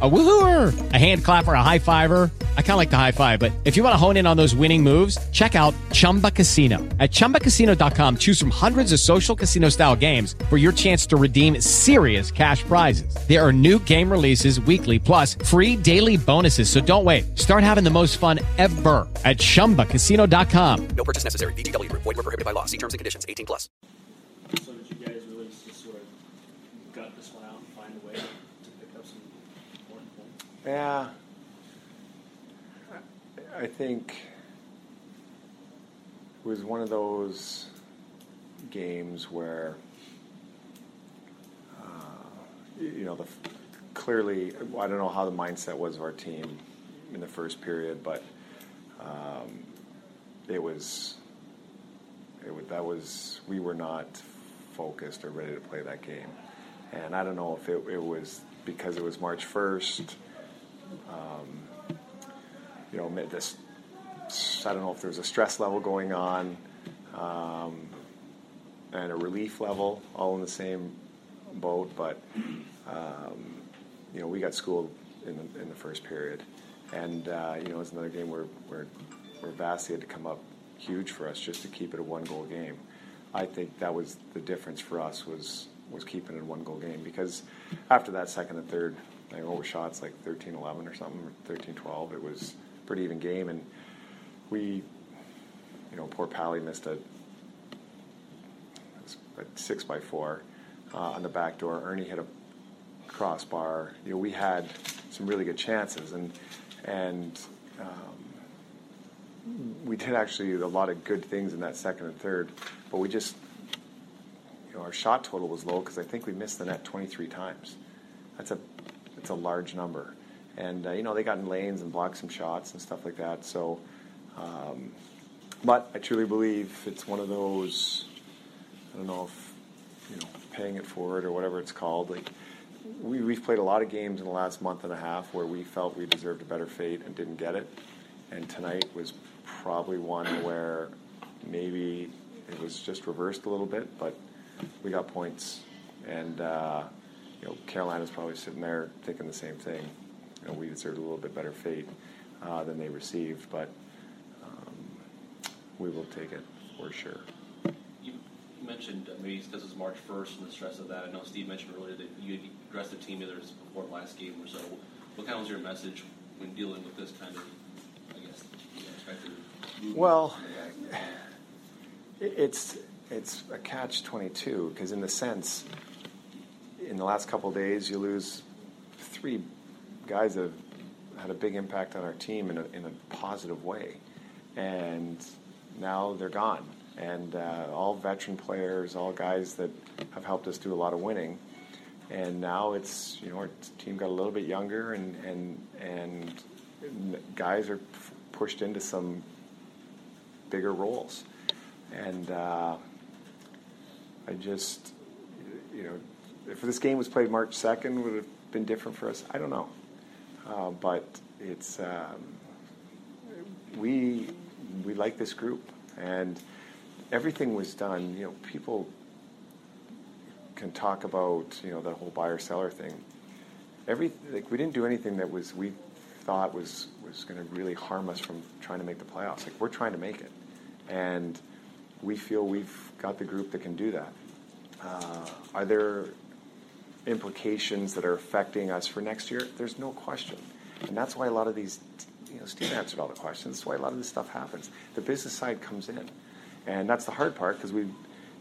A woohooer, a hand clapper, a high fiver. I kind of like the high five, but if you want to hone in on those winning moves, check out Chumba Casino. At ChumbaCasino.com, choose from hundreds of social casino style games for your chance to redeem serious cash prizes. There are new game releases weekly, plus free daily bonuses. So don't wait. Start having the most fun ever at ChumbaCasino.com. No purchase necessary. VGW Group. Void were prohibited by law. See terms and conditions. 18 plus. So did you guys really just sort of gut this one out and find a way to pick up some important points? Yeah. I think it was one of those games where, uh, you know, the clearly, I don't know how the mindset was of our team in the first period, but um, it was, it was, that was, we were not focused or ready to play that game. And I don't know if it, it was because it was March 1st, um, you know, this, I don't know if there was a stress level going on um, and a relief level all in the same boat, but um, you know, we got schooled in the, in the first period, and uh, you know, it's another game where where where Vasi had to come up huge for us just to keep it a one goal game. I think that was the difference for us was was keeping it a one goal game because after that second and third, I know shots like 13-11 or something, or 13-12. It was pretty even game, and we, you know, poor Pally missed a, a six by four uh, on the back door. Ernie hit a crossbar. You know, we had some really good chances, and and um, we did actually a lot of good things in that second and third, but we just, you know, our shot total was low because I think we missed the net 23 times. That's a it's a large number, and uh, you know they got in lanes and blocked some shots and stuff like that. So, um, but I truly believe it's one of those. I don't know if you know paying it forward or whatever it's called. Like we, we've played a lot of games in the last month and a half where we felt we deserved a better fate and didn't get it, and tonight was probably one where maybe it was just reversed a little bit, but we got points and. Uh, you know, Carolina's probably sitting there thinking the same thing. You know, we deserved a little bit better fate uh, than they received, but um, we will take it for sure. You mentioned uh, maybe because it's March 1st and the stress of that. I know Steve mentioned earlier that you had addressed the team either before the last game or so. What kind of was your message when dealing with this kind of, I guess, know. Well, it's it's a catch twenty two because in the sense, in the last couple days, you lose three guys that have had a big impact on our team in a, in a positive way, and now they're gone. And uh, all veteran players, all guys that have helped us do a lot of winning, and now it's you know our team got a little bit younger, and and and guys are pushed into some bigger roles, and uh, I just you know if this game was played March second, would it have been different for us? I don't know, uh, but it's um, we we like this group, and everything was done. You know, people can talk about you know the whole buyer seller thing. Every like we didn't do anything that was we thought was was going to really harm us from trying to make the playoffs. Like we're trying to make it, and we feel we've got the group that can do that. Uh, are there implications that are affecting us for next year? There's no question, and that's why a lot of these, you know, Steve answered all the questions. That's why a lot of this stuff happens. The business side comes in, and that's the hard part because we, you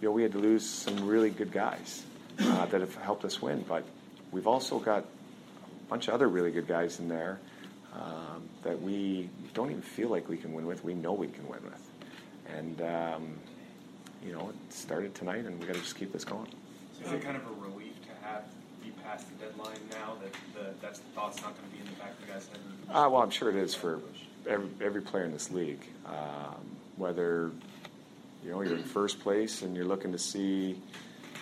know, we had to lose some really good guys uh, that have helped us win, but we've also got a bunch of other really good guys in there um, that we don't even feel like we can win with. We know we can win with, and um, you know, it started tonight, and we got to just keep this going. Is it kind of a relief have be past the deadline now that the, that's the thought's not going to be in the back of the guy's head? Uh, well, I'm sure it is for every, every player in this league. Um, whether you know you're in first place and you're looking to see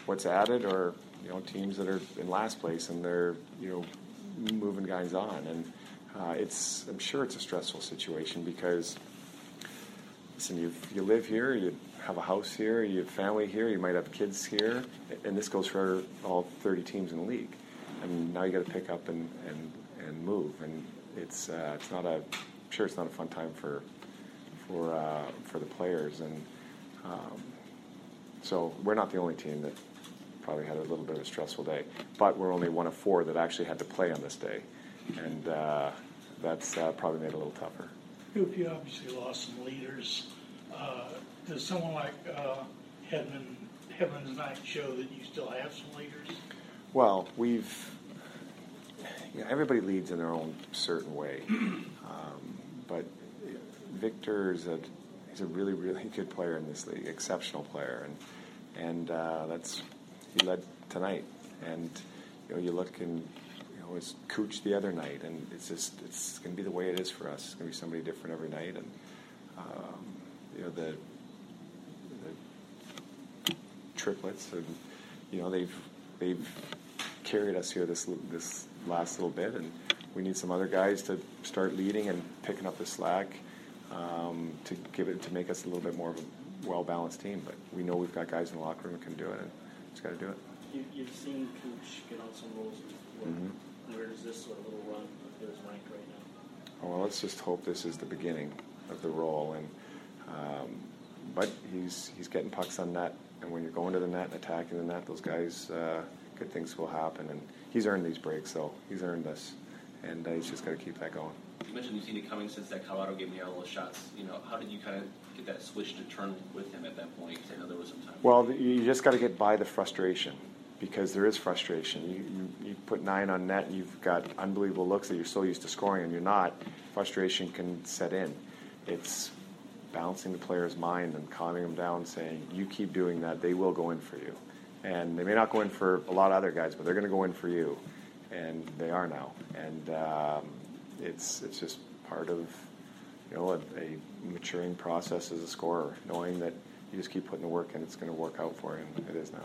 what's added, or you know teams that are in last place and they're you know moving guys on, and uh, it's I'm sure it's a stressful situation because listen, you you live here, you have a house here, you have family here, you might have kids here, and this goes for all 30 teams in the league. And now you got to pick up and, and, and move, and it's uh, it's not a I'm sure it's not a fun time for for uh, for the players, and um, so we're not the only team that probably had a little bit of a stressful day, but we're only one of four that actually had to play on this day, and uh, that's uh, probably made it a little tougher. Coop, you obviously lost some leaders. Uh, does someone like uh, Hedman, Hedman's night show that you still have some leaders? Well, we've you know, everybody leads in their own certain way, um, but is a he's a really really good player in this league, exceptional player, and and uh, that's he led tonight, and you know you look and it's Cooch the other night, and it's just it's going to be the way it is for us. It's going to be somebody different every night, and um, you know the the triplets, and you know they've they've carried us here this this last little bit, and we need some other guys to start leading and picking up the slack um, to give it to make us a little bit more of a well balanced team. But we know we've got guys in the locker room who can do it, and just got to do it. You, you've seen Cooch get on some rolls before. Mhm. Where does this sort of little run of his rank right now? Oh, well, let's just hope this is the beginning of the roll. And um, but he's he's getting pucks on net, and when you're going to the net and attacking the net, those guys, uh, good things will happen. And he's earned these breaks, though. He's earned this, and uh, he's just got to keep that going. You mentioned you've seen it coming since that Colorado game. He had all those shots. You know, how did you kind of get that switch to turn with him at that point? 'Cause I know there was some time. Well, you just got to get by the frustration because there is frustration. You, you, you put nine on net, you've got unbelievable looks that you're so used to scoring, and you're not. Frustration can set in. It's balancing the player's mind and calming them down, saying, "You keep doing that, they will go in for you." And they may not go in for a lot of other guys, but they're going to go in for you, and they are now. And um, it's it's just part of you know, a, a maturing process as a scorer, knowing that you just keep putting the work in, it's going to work out for you, and it is now.